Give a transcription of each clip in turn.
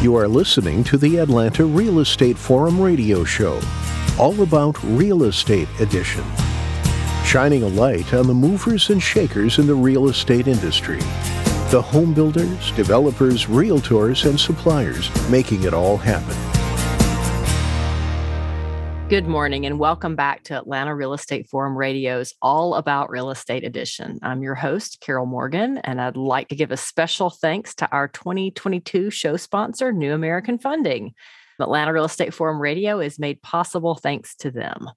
You are listening to the Atlanta Real Estate Forum radio show, all about Real Estate Edition, shining a light on the movers and shakers in the real estate industry. The home builders, developers, realtors, and suppliers making it all happen. Good morning and welcome back to Atlanta Real Estate Forum Radio's All About Real Estate Edition. I'm your host, Carol Morgan, and I'd like to give a special thanks to our 2022 show sponsor, New American Funding. Atlanta Real Estate Forum Radio is made possible thanks to them.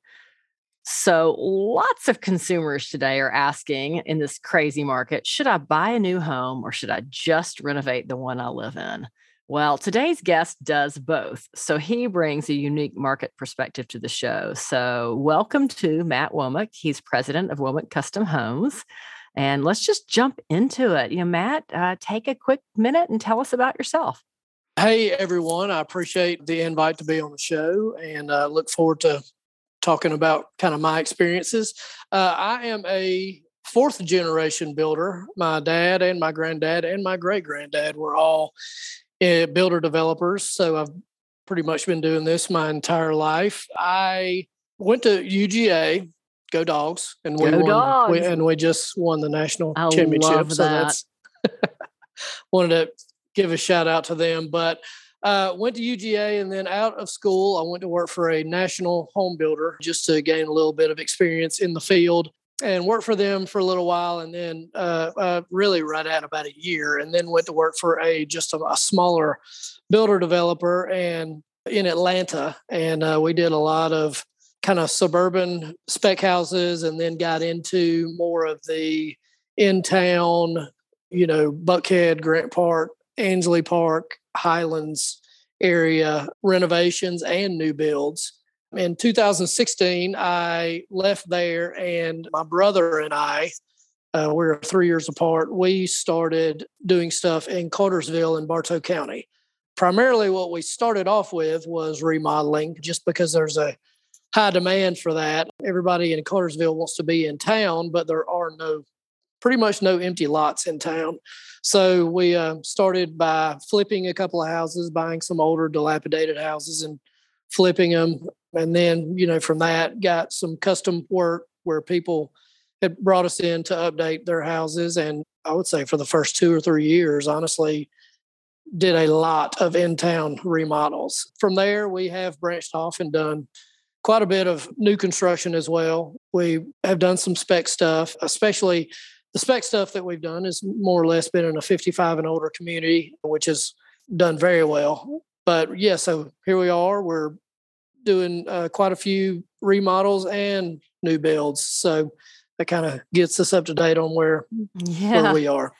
So, lots of consumers today are asking in this crazy market should I buy a new home or should I just renovate the one I live in? Well, today's guest does both. So he brings a unique market perspective to the show. So, welcome to Matt Womack. He's president of Womack Custom Homes. And let's just jump into it. You know, Matt, uh, take a quick minute and tell us about yourself. Hey, everyone. I appreciate the invite to be on the show and uh, look forward to talking about kind of my experiences. Uh, I am a fourth generation builder. My dad and my granddad and my great granddad were all builder developers. So I've pretty much been doing this my entire life. I went to UGA, go dogs, and we Go won, Dogs. We, and we just won the national I championship. love so that's wanted to give a shout out to them. But uh, went to UGA and then out of school, I went to work for a national home builder just to gain a little bit of experience in the field and worked for them for a little while and then uh, uh, really right at about a year and then went to work for a just a, a smaller builder developer and in atlanta and uh, we did a lot of kind of suburban spec houses and then got into more of the in town you know buckhead grant park ansley park highlands area renovations and new builds in 2016, I left there, and my brother and I, uh, we we're three years apart. We started doing stuff in Cartersville in Bartow County. Primarily, what we started off with was remodeling, just because there's a high demand for that. Everybody in Cartersville wants to be in town, but there are no, pretty much no empty lots in town. So we uh, started by flipping a couple of houses, buying some older, dilapidated houses, and flipping them and then you know from that got some custom work where people had brought us in to update their houses. And i would say for the first two or three years honestly did a lot of in-town remodels. From there we have branched off and done quite a bit of new construction as well. We have done some spec stuff especially the spec stuff that we've done is more or less been in a 55 and older community which has done very well but yeah so here we are we're doing uh, quite a few remodels and new builds. So that kind of gets us up to date on where Yeah. where we are.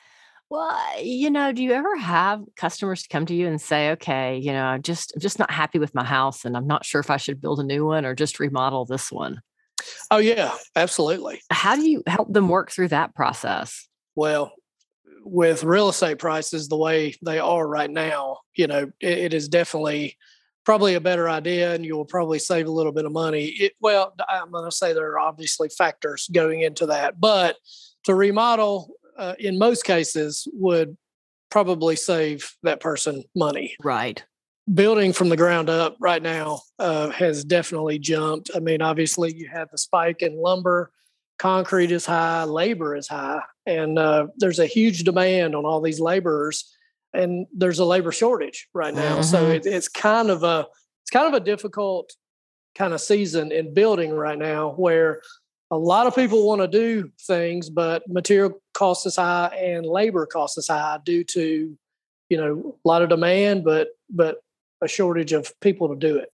Well, you know, do you ever have customers come to you and say, "Okay, you know, I'm just I'm just not happy with my house, and I'm not sure if I should build a new one or just remodel this one"? Oh yeah, absolutely. How do you help them work through that process? Well, with real estate prices the way they are right now, you know, it, it is definitely probably a better idea, and you'll probably save a little bit of money. It, well, I'm going to say there are obviously factors going into that, but to remodel, uh, in most cases, would probably save that person money. Right. building from the ground up right now uh, has definitely jumped. I mean, obviously, you have the spike in lumber, concrete is high, labor is high, and uh, there's a huge demand on all these laborers, and there's a labor shortage right now. So Mhm. it, it's kind of a it's kind of a difficult kind of season in building right now where a lot of people want to do things, but material costs is high and labor costs is high due to you know a lot of demand, but but a shortage of people to do it.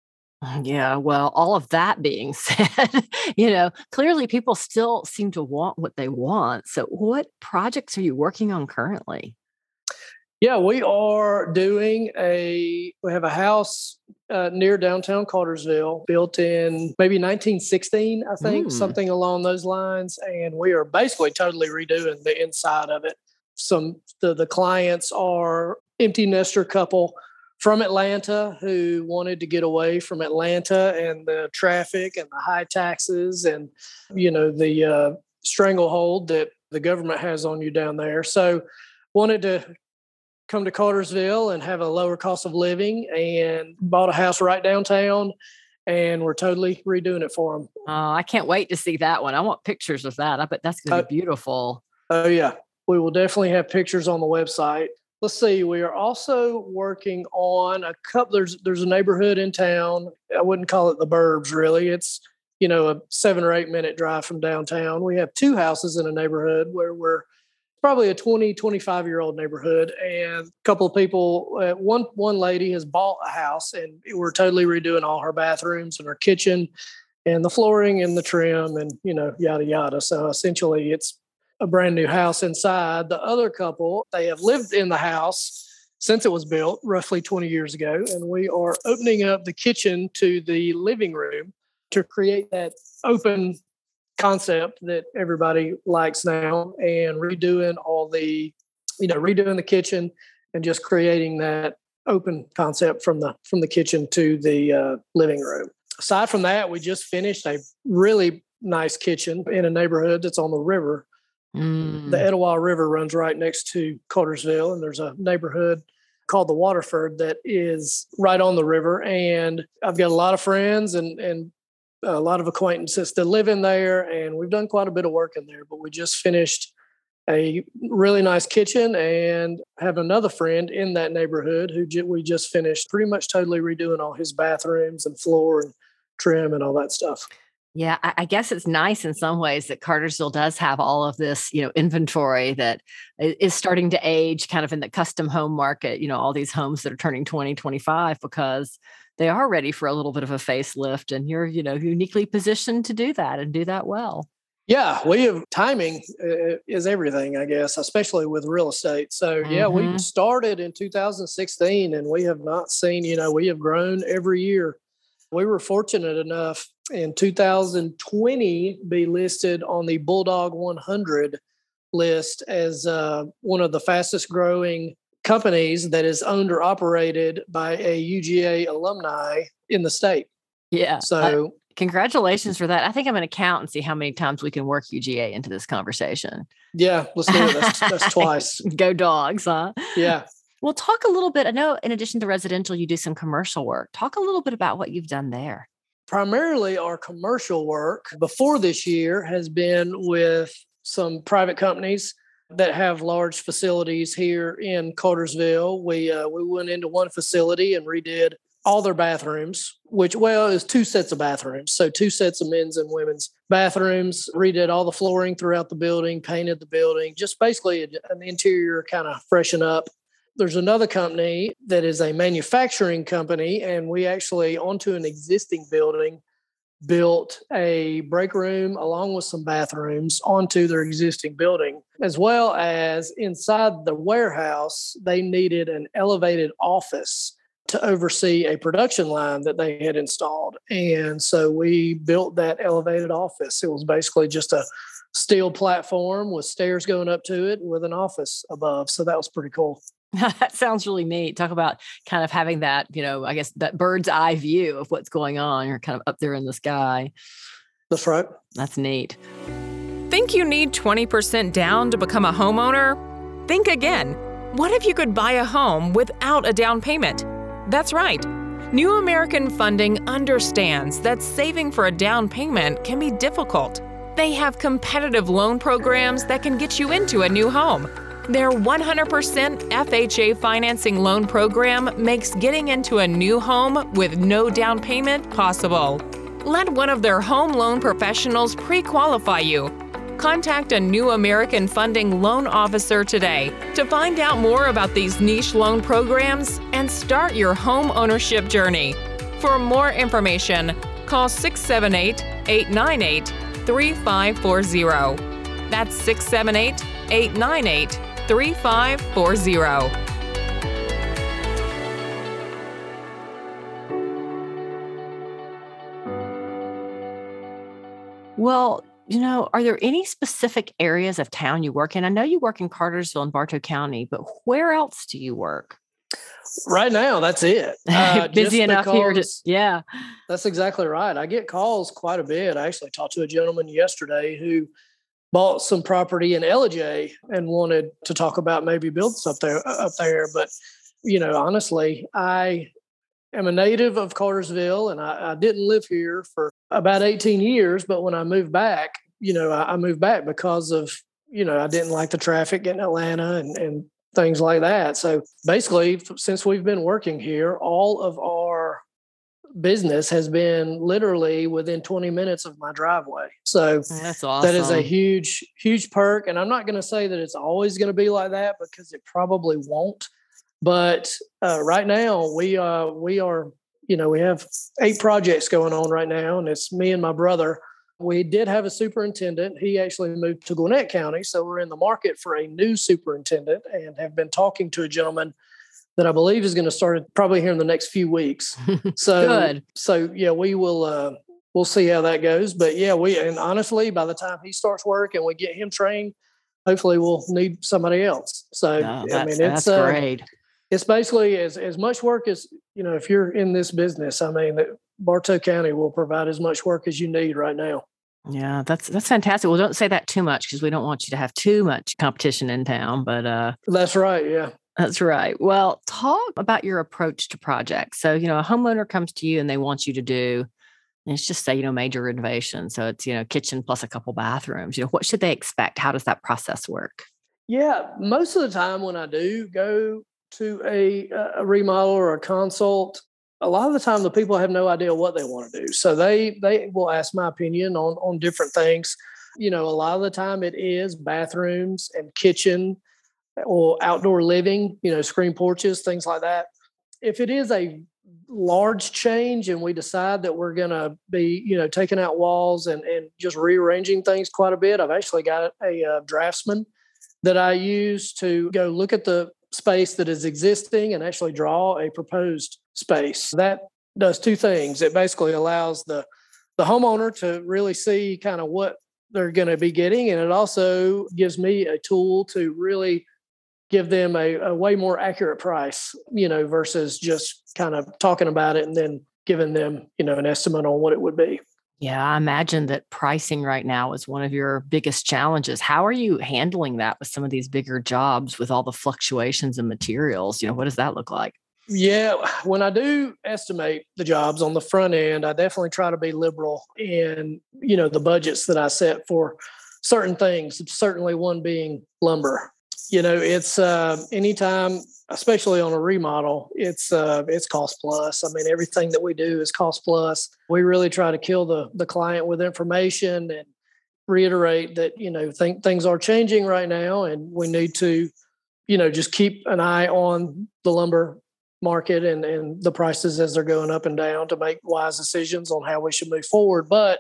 Yeah, well, all of that being said, you know, clearly people still seem to want what they want. So, what projects are you working on currently? Yeah, we are doing a. We have a house uh, near downtown Cartersville, built in maybe 1916, I think, Mm. something along those lines, and we are basically totally redoing the inside of it. Some the the clients are empty nester couple from Atlanta who wanted to get away from Atlanta and the traffic and the high taxes and you know the uh, stranglehold that the government has on you down there. So wanted to come to Cartersville and have a lower cost of living and bought a house right downtown and we're totally redoing it for them. Oh, I can't wait to see that one. I want pictures of that. I bet that's going to uh, be beautiful. Oh, yeah. We will definitely have pictures on the website. Let's see. We are also working on a couple. There's there's a neighborhood in town. I wouldn't call it the Burbs, really. It's you know a seven or eight minute drive from downtown. We have two houses in a neighborhood where we're probably a 20 25 year old neighborhood and a couple of people uh, one one lady has bought a house and we're totally redoing all her bathrooms and her kitchen and the flooring and the trim and you know yada yada so essentially it's a brand new house inside. The other couple they have lived in the house since it was built roughly 20 years ago and we are opening up the kitchen to the living room to create that open concept that everybody likes now and redoing all the you know redoing the kitchen and just creating that open concept from the from the kitchen to the uh, living room. Aside from that we just finished a really nice kitchen in a neighborhood that's on the river mm. the etowah river runs right next to cartersville and there's a neighborhood called the waterford that is right on the river and i've got a lot of friends and and a lot of acquaintances that live in there, and we've done quite a bit of work in there. But we just finished a really nice kitchen and have another friend in that neighborhood who we just finished pretty much totally redoing all his bathrooms and floor and trim and all that stuff. Yeah, I guess it's nice in some ways that Cartersville does have all of this, you know, inventory that is starting to age kind of in the custom home market, you know, all these homes that are turning 20, 25 because they are ready for a little bit of a facelift and you're you know uniquely positioned to do that and do that well yeah we have timing uh, is everything i guess especially with real estate so mm-hmm. yeah we mm-hmm. started in 2016 and we have not seen you know we have grown every year we were fortunate enough in 2020 be listed on the bulldog 100 list as uh, one of the fastest growing companies that is owned or operated by a UGA alumni in the state. Yeah. So congratulations for that. I think I'm going to count and see how many times we can work UGA into this conversation. Yeah, let's do it. That's, that's twice. Go dogs, huh? Yeah. Well, talk a little bit. I know in addition to residential, you do some commercial work. Talk a little bit about what you've done there. Primarily, our commercial work before this year has been with some private companies that have large facilities here in Cartersville. We uh, we went into one facility and redid all their bathrooms, which well is two sets of bathrooms, so two sets of men's and women's bathrooms. Redid all the flooring throughout the building, painted the building, just basically an interior kind of freshen up. There's another company that is a manufacturing company, and we actually onto an existing building built a break room along with some bathrooms onto their existing building, as well as inside the warehouse, they needed an elevated office to oversee a production line that they had installed. And so we built that elevated office. It was basically just a steel platform with stairs going up to it with an office above. So that was pretty cool. that sounds really neat. Talk about kind of having that, you know, I guess that bird's eye view of what's going on. You're kind of up there in the sky. That's right. That's neat. Think you need 20% down to become a homeowner? Think again. What if you could buy a home without a down payment? That's right. New American Funding understands that saving for a down payment can be difficult. They have competitive loan programs that can get you into a new home their 100% FHA financing loan program makes getting into a new home with no down payment possible. Let one of their home loan professionals pre qualify you. Contact a new American Funding loan officer today to find out more about these niche loan programs and start your home ownership journey. For more information, call 678 898 3540. That's 678 898 3540. Well, you know, are there any specific areas of town you work in? I know you work in Cartersville and Bartow County, but where else do you work? Right now, that's it. Uh, Busy enough here to, yeah. That's exactly right. I get calls quite a bit. I actually talked to a gentleman yesterday who bought some property in Ellijay and wanted to talk about maybe building something uh, up there. But you know, honestly, I am a native of Cartersville, and I, I didn't live here for about 18 years. But when I moved back, you know, I, I moved back because of you know I didn't like the traffic in Atlanta and and things like that. So basically, since we've been working here, all of our business has been literally within 20 minutes of my driveway. So that's awesome. That is a huge, huge perk. And I'm not going to say that it's always going to be like that because it probably won't. But uh, right now, we uh, we are, you know, we have eight projects going on right now, and it's me and my brother. We did have a superintendent. He actually moved to Gwinnett County, so we're in the market for a new superintendent, and have been talking to a gentleman that I believe is going to start probably here in the next few weeks. So Good. So yeah, we will. Uh, we'll see how that goes. But yeah, we and honestly, by the time he starts work and we get him trained, hopefully we'll need somebody else. So No, I mean, it's that's uh, great. it's basically as as much work as you know. If you're in this business, I mean, Bartow County will provide as much work as you need right now. Yeah, that's that's fantastic. Well, don't say that too much because we don't want you to have too much competition in town. But uh, That's right. Yeah. That's right. Well, talk about your approach to projects. So, you know, a homeowner comes to you and they want you to do, let's just say, you know, major renovation. So it's, you know, kitchen plus a couple bathrooms. You know, what should they expect? How does that process work? Yeah, most of the time when I do go to a, uh, a remodel or a consult, a lot of the time the people have no idea what they want to do. So they they will ask my opinion on on different things. You know, a lot of the time it is bathrooms and kitchen or outdoor living, you know, screen porches, things like that. If it is a large change and we decide that we're going to be, you know, taking out walls and, and just rearranging things quite a bit, I've actually got a, a uh, draftsman that I use to go look at the space that is existing and actually draw a proposed space. That does two things. It basically allows the the homeowner to really see kind of what they're going to be getting and it also gives me a tool to really give them a, a way more accurate price, you know, versus just kind of talking about it and then giving them, you know, an estimate on what it would be. Yeah, I imagine that pricing right now is one of your biggest challenges. How are you handling that with some of these bigger jobs with all the fluctuations in materials? You know, what does that look like? Yeah, when I do estimate the jobs on the front end, I definitely try to be liberal in, you know, the budgets that I set for certain things, certainly one being lumber. You know, it's uh anytime especially on a remodel, it's uh it's cost plus. I mean, everything that we do is cost plus. We really try to kill the the client with information and reiterate that, you know, things are changing right now and we need to, you know, just keep an eye on the lumber market and, and the prices as they're going up and down to make wise decisions on how we should move forward. But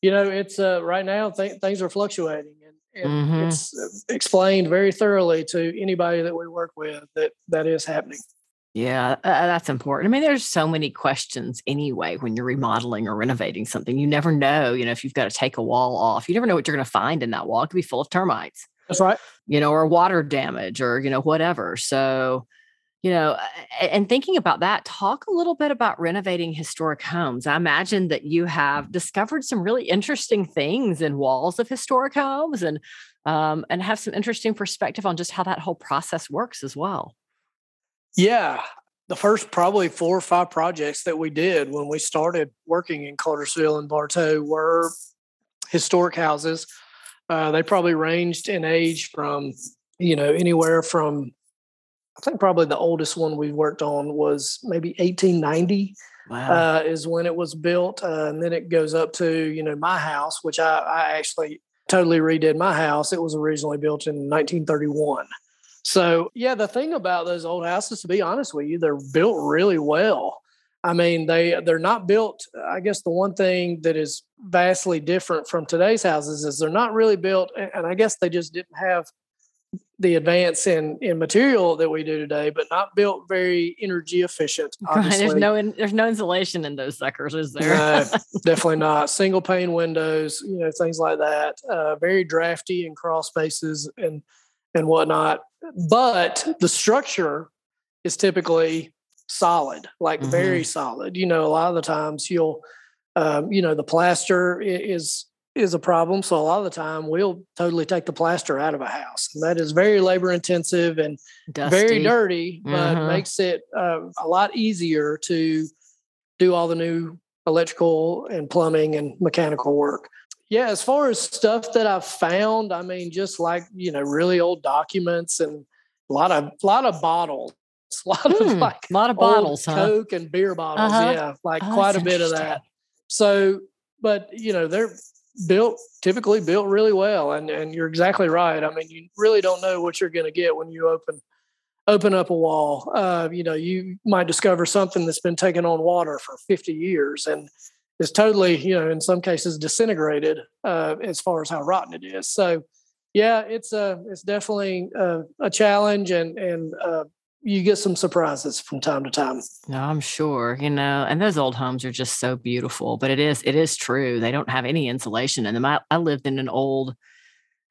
you know, it's uh, right now th- things are fluctuating, Mhm. it's uh, explained very thoroughly to anybody that we work with that that is happening. Yeah, uh, that's important. I mean, there's so many questions anyway when you're remodeling or renovating something. You never know, you know, if you've got to take a wall off, you never know what you're going to find in that wall. It could be full of termites, That's right. you know, or water damage or, you know, whatever. So, you know, and thinking about that, talk a little bit about renovating historic homes. I imagine that you have discovered some really interesting things in walls of historic homes and um, and have some interesting perspective on just how that whole process works as well. Yeah. The first probably four or five projects that we did when we started working in Cartersville and Bartow were historic houses. Uh, they probably ranged in age from, you know, anywhere from, I think probably the oldest one we've worked on was maybe 1890 Wow. uh, is when it was built. Uh, and then it goes up to, you know, my house, which I, I actually totally redid my house. It was originally built in 1931. So, yeah, the thing about those old houses, to be honest with you, they're built really well. I mean, they they're not built. I guess the one thing that is vastly different from today's houses is they're not really built, and and I guess they just didn't have the advance in in material that we do today, but not built very energy efficient. There's no in, there's no insulation in those suckers, is there? No, definitely not. Single pane windows, you know, things like that. Uh, very drafty and crawl spaces and and whatnot. But the structure is typically solid, like Mm-hmm. very solid. You know, a lot of the times you'll, um, you know, the plaster is is a problem. So a lot of the time we'll totally take the plaster out of a house. And that is very labor intensive and Dusty. very dirty, but Mhm. makes it uh, a lot easier to do all the new electrical and plumbing and mechanical work. Yeah, as far as stuff that I've found, I mean, just like, you know, really old documents and a lot of a lot of bottles. A lot Hmm, of like a lot of bottles, huh? Coke and beer bottles. Uh-huh. Yeah, like Oh, quite a bit of that. So, but you know, they're built typically built really well, and and you're exactly right. I mean, you really don't know what you're going to get when you open open up a wall. Uh, you know, you might discover something that's been taken on water for 50 years and is totally, you know, in some cases disintegrated uh, as far as how rotten it is. So, yeah, it's a it's definitely a, a challenge, and and uh, you get some surprises from time to time. No, I'm sure, you know, and those old homes are just so beautiful, but it is, it is true. They don't have any insulation in them. I, I lived in an old,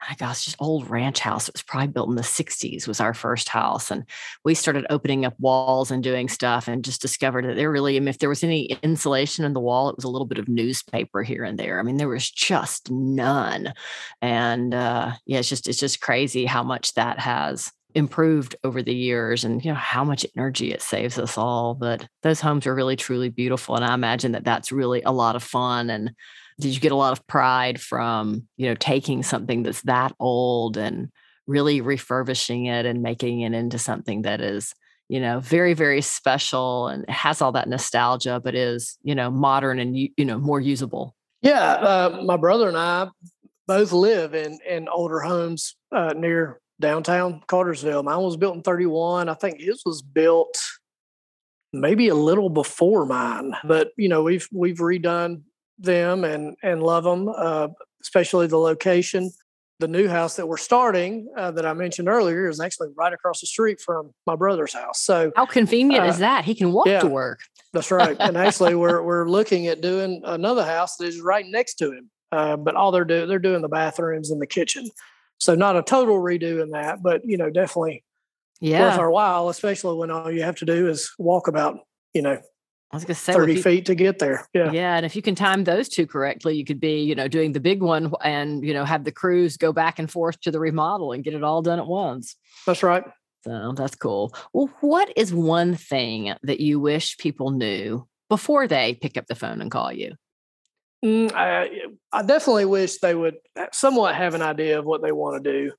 my gosh, just old ranch house. It was probably built in the 60s, was our first house. And we started opening up walls and doing stuff and just discovered that there really, I mean, if there was any insulation in the wall, it was a little bit of newspaper here and there. I mean, there was just none. And uh, yeah, it's just, it's just crazy how much that has improved over the years and you know how much energy it saves us all but those homes are really truly beautiful and i imagine that that's really a lot of fun and did you get a lot of pride from you know taking something that's that old and really refurbishing it and making it into something that is you know very very special and has all that nostalgia but is you know modern and you know more usable? Yeah, uh, my brother and I both live in in older homes uh, near downtown Cartersville. Mine was built in 31. I think his was built maybe a little before mine, but you know we've we've redone them and and love them, uh, especially the location. The new house that we're starting uh, that I mentioned earlier is actually right across the street from my brother's house. So how convenient Uh, is that he can walk yeah. to work that's right. And actually, we're we're looking at doing another house that is right next to him. Uh, but all they're doing, they're doing the bathrooms and the kitchen. So not a total redo in that, but you know, definitely yeah worth our while, especially when all you have to do is walk about, you know, i was gonna say thirty you- feet to get there. Yeah. Yeah, and if you can time those two correctly, you could be, you know, doing the big one and you know have the crews go back and forth to the remodel and get it all done at once. that's right. So that's cool. Well, what is one thing that you wish people knew before they pick up the phone and call you? Mm, I, I definitely wish they would somewhat have an idea of what they want to do.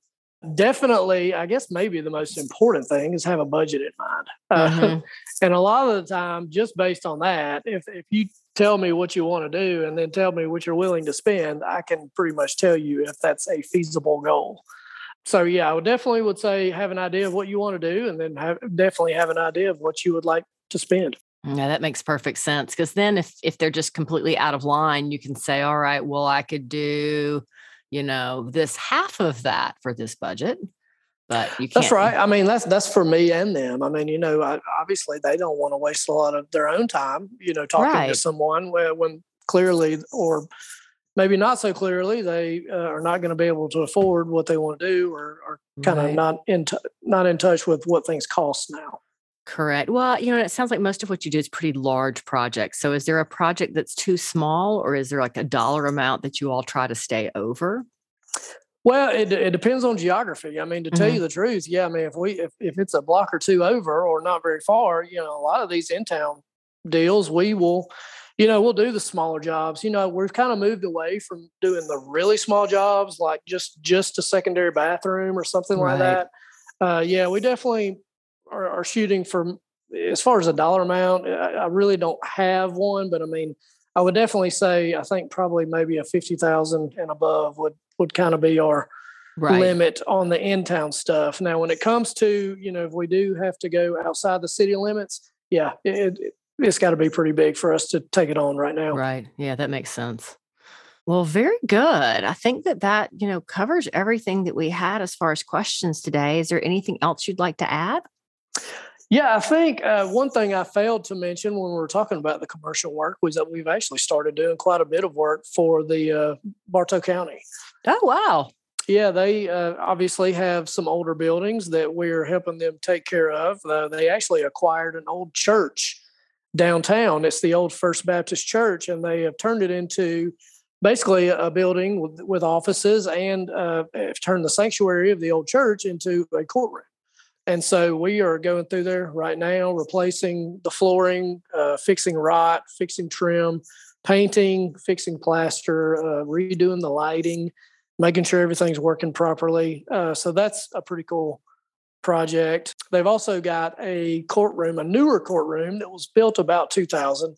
Definitely, I guess maybe the most important thing is have a budget in mind. Uh, Mhm. And a lot of the time, just based on that, if if you tell me what you want to do and then tell me what you're willing to spend, I can pretty much tell you if that's a feasible goal. So yeah, I would definitely would say have an idea of what you want to do, and then have, definitely have an idea of what you would like to spend. Yeah, that makes perfect sense. Because then, if if they're just completely out of line, you can say, "All right, well, I could do, you know, this half of that for this budget." But you can't. That's right. I mean, that's that's for me and them. I mean, you know, I, obviously they don't want to waste a lot of their own time, you know, talking to someone where, when clearly or maybe not so clearly they uh, are not going to be able to afford what they want to do or, are kind of Right. not in t- not in touch with what things cost now. Correct. Well, you know, it sounds like most of what you do is pretty large projects. So, is there a project that's too small, or is there like a dollar amount that you all try to stay over? Well, it, it depends on geography. I mean, to tell you the truth, yeah. I mean, if we if, if it's a block or two over or not very far, you know, a lot of these in town deals, we will, you know, we'll do the smaller jobs. You know, we've kind of moved away from doing the really small jobs, like just just a secondary bathroom or something like that. Uh, yeah, we definitely are, are shooting for as far as a dollar amount. I, I really don't have one, but I mean, I would definitely say I think probably maybe a fifty thousand and above would would kind of be our Right. limit on the in town stuff. Now, when it comes to you know if we do have to go outside the city limits, yeah, it, it it's got to be pretty big for us to take it on right now. Right. Yeah, that makes sense. Well, very good. I think that that, you know, covers everything that we had as far as questions today. Is there anything else you'd like to add? Yeah, I think uh, one thing I failed to mention when we were talking about the commercial work was that we've actually started doing quite a bit of work for the uh, Bartow County. Oh, wow. Yeah, they uh, obviously have some older buildings that we're helping them take care of. Uh, they actually acquired an old church downtown. It's the old First Baptist Church, and they have turned it into basically a building with, with offices and uh, have turned the sanctuary of the old church into a courtroom. And so we are going through there right now, replacing the flooring, uh, fixing rot, fixing trim, painting, fixing plaster, uh, redoing the lighting, making sure everything's working properly. Uh, so that's a pretty cool project. They've also got a courtroom, a newer courtroom that was built about 2000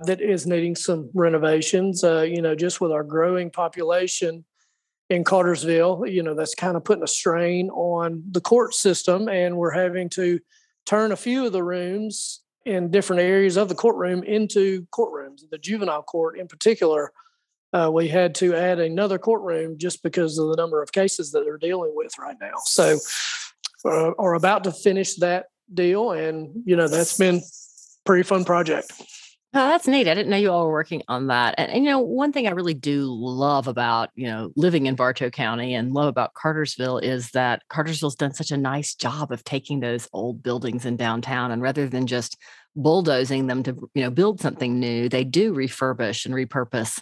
that is needing some renovations. Uh, you know, just with our growing population in Cartersville, you know, that's kind of putting a strain on the court system, and we're having to turn a few of the rooms in different areas of the courtroom into courtrooms. The juvenile court, in particular, uh, we had to add another courtroom just because of the number of cases that they're dealing with right now. So, uh, are about to finish that deal, and you know that's been pretty fun project. Oh, that's neat. I didn't know you all were working on that. And, and, you know, one thing I really do love about, you know, living in Bartow County and love about Cartersville is that Cartersville's done such a nice job of taking those old buildings in downtown and rather than just bulldozing them to, you know, build something new, they do refurbish and repurpose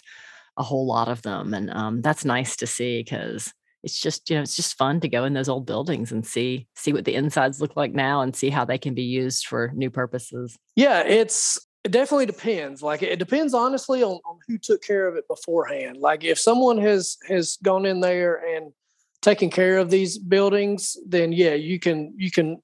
a whole lot of them. And um, that's nice to see because it's just, you know, it's just fun to go in those old buildings and see see what the insides look like now and see how they can be used for new purposes. Yeah, it's it definitely depends. Like it depends honestly on, on who took care of it beforehand. Like if someone has has gone in there and taken care of these buildings, then yeah, you can you can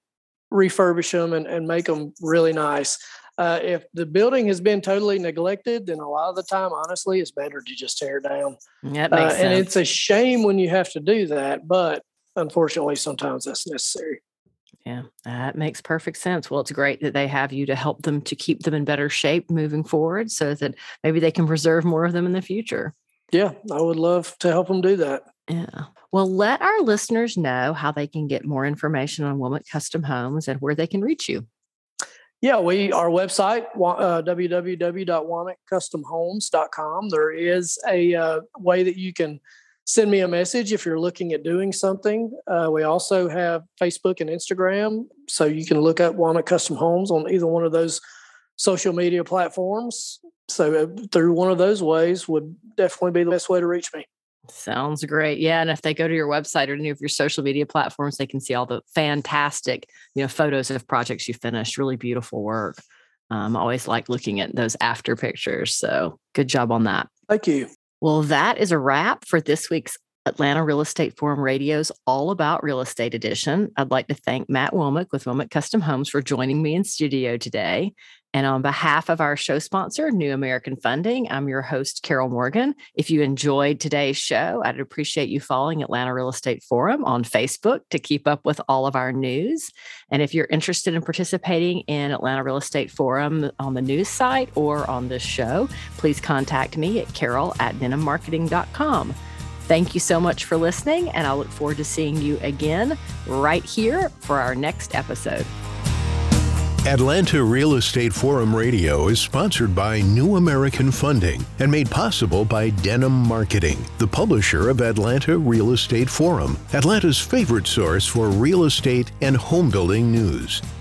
refurbish them and, and make them really nice. Uh, if the building has been totally neglected, then a lot of the time, honestly, it's better to just tear it down. That makes uh, sense. And it's a shame when you have to do that, but unfortunately, sometimes that's necessary. Yeah, that makes perfect sense. Well, it's great that they have you to help them to keep them in better shape moving forward so that maybe they can preserve more of them in the future. Yeah, I would love to help them do that. Yeah. Well, let our listeners know how they can get more information on Womack Custom Homes and where they can reach you. Yeah, we our website uh, www.womackcustomhomes.com. There is a uh, way that you can send me a message if you're looking at doing something. Uh, we also have Facebook and Instagram, so you can look up Womack Custom Homes on either one of those social media platforms. So uh, through one of those ways would definitely be the best way to reach me. Sounds great. Yeah. And if they go to your website or any of your social media platforms, they can see all the fantastic, you know, photos of projects you finished. Really beautiful work. Um, I always like looking at those after pictures. So good job on that. Thank you. Well, that is a wrap for this week's Atlanta Real Estate Forum Radio's All About Real Estate edition. I'd like to thank Matt Womack with Womack Custom Homes for joining me in studio today. And on behalf of our show sponsor, New American Funding, I'm your host, Carol Morgan. If you enjoyed today's show, I'd appreciate you following Atlanta Real Estate Forum on Facebook to keep up with all of our news. And if you're interested in participating in Atlanta Real Estate Forum on the news site or on this show, please contact me at carol at denimmarketing.com. Thank you so much for listening, and I look forward to seeing you again right here for our next episode. Atlanta Real Estate Forum Radio is sponsored by New American Funding and made possible by Denim Marketing, the publisher of Atlanta Real Estate Forum, Atlanta's favorite source for real estate and home building news.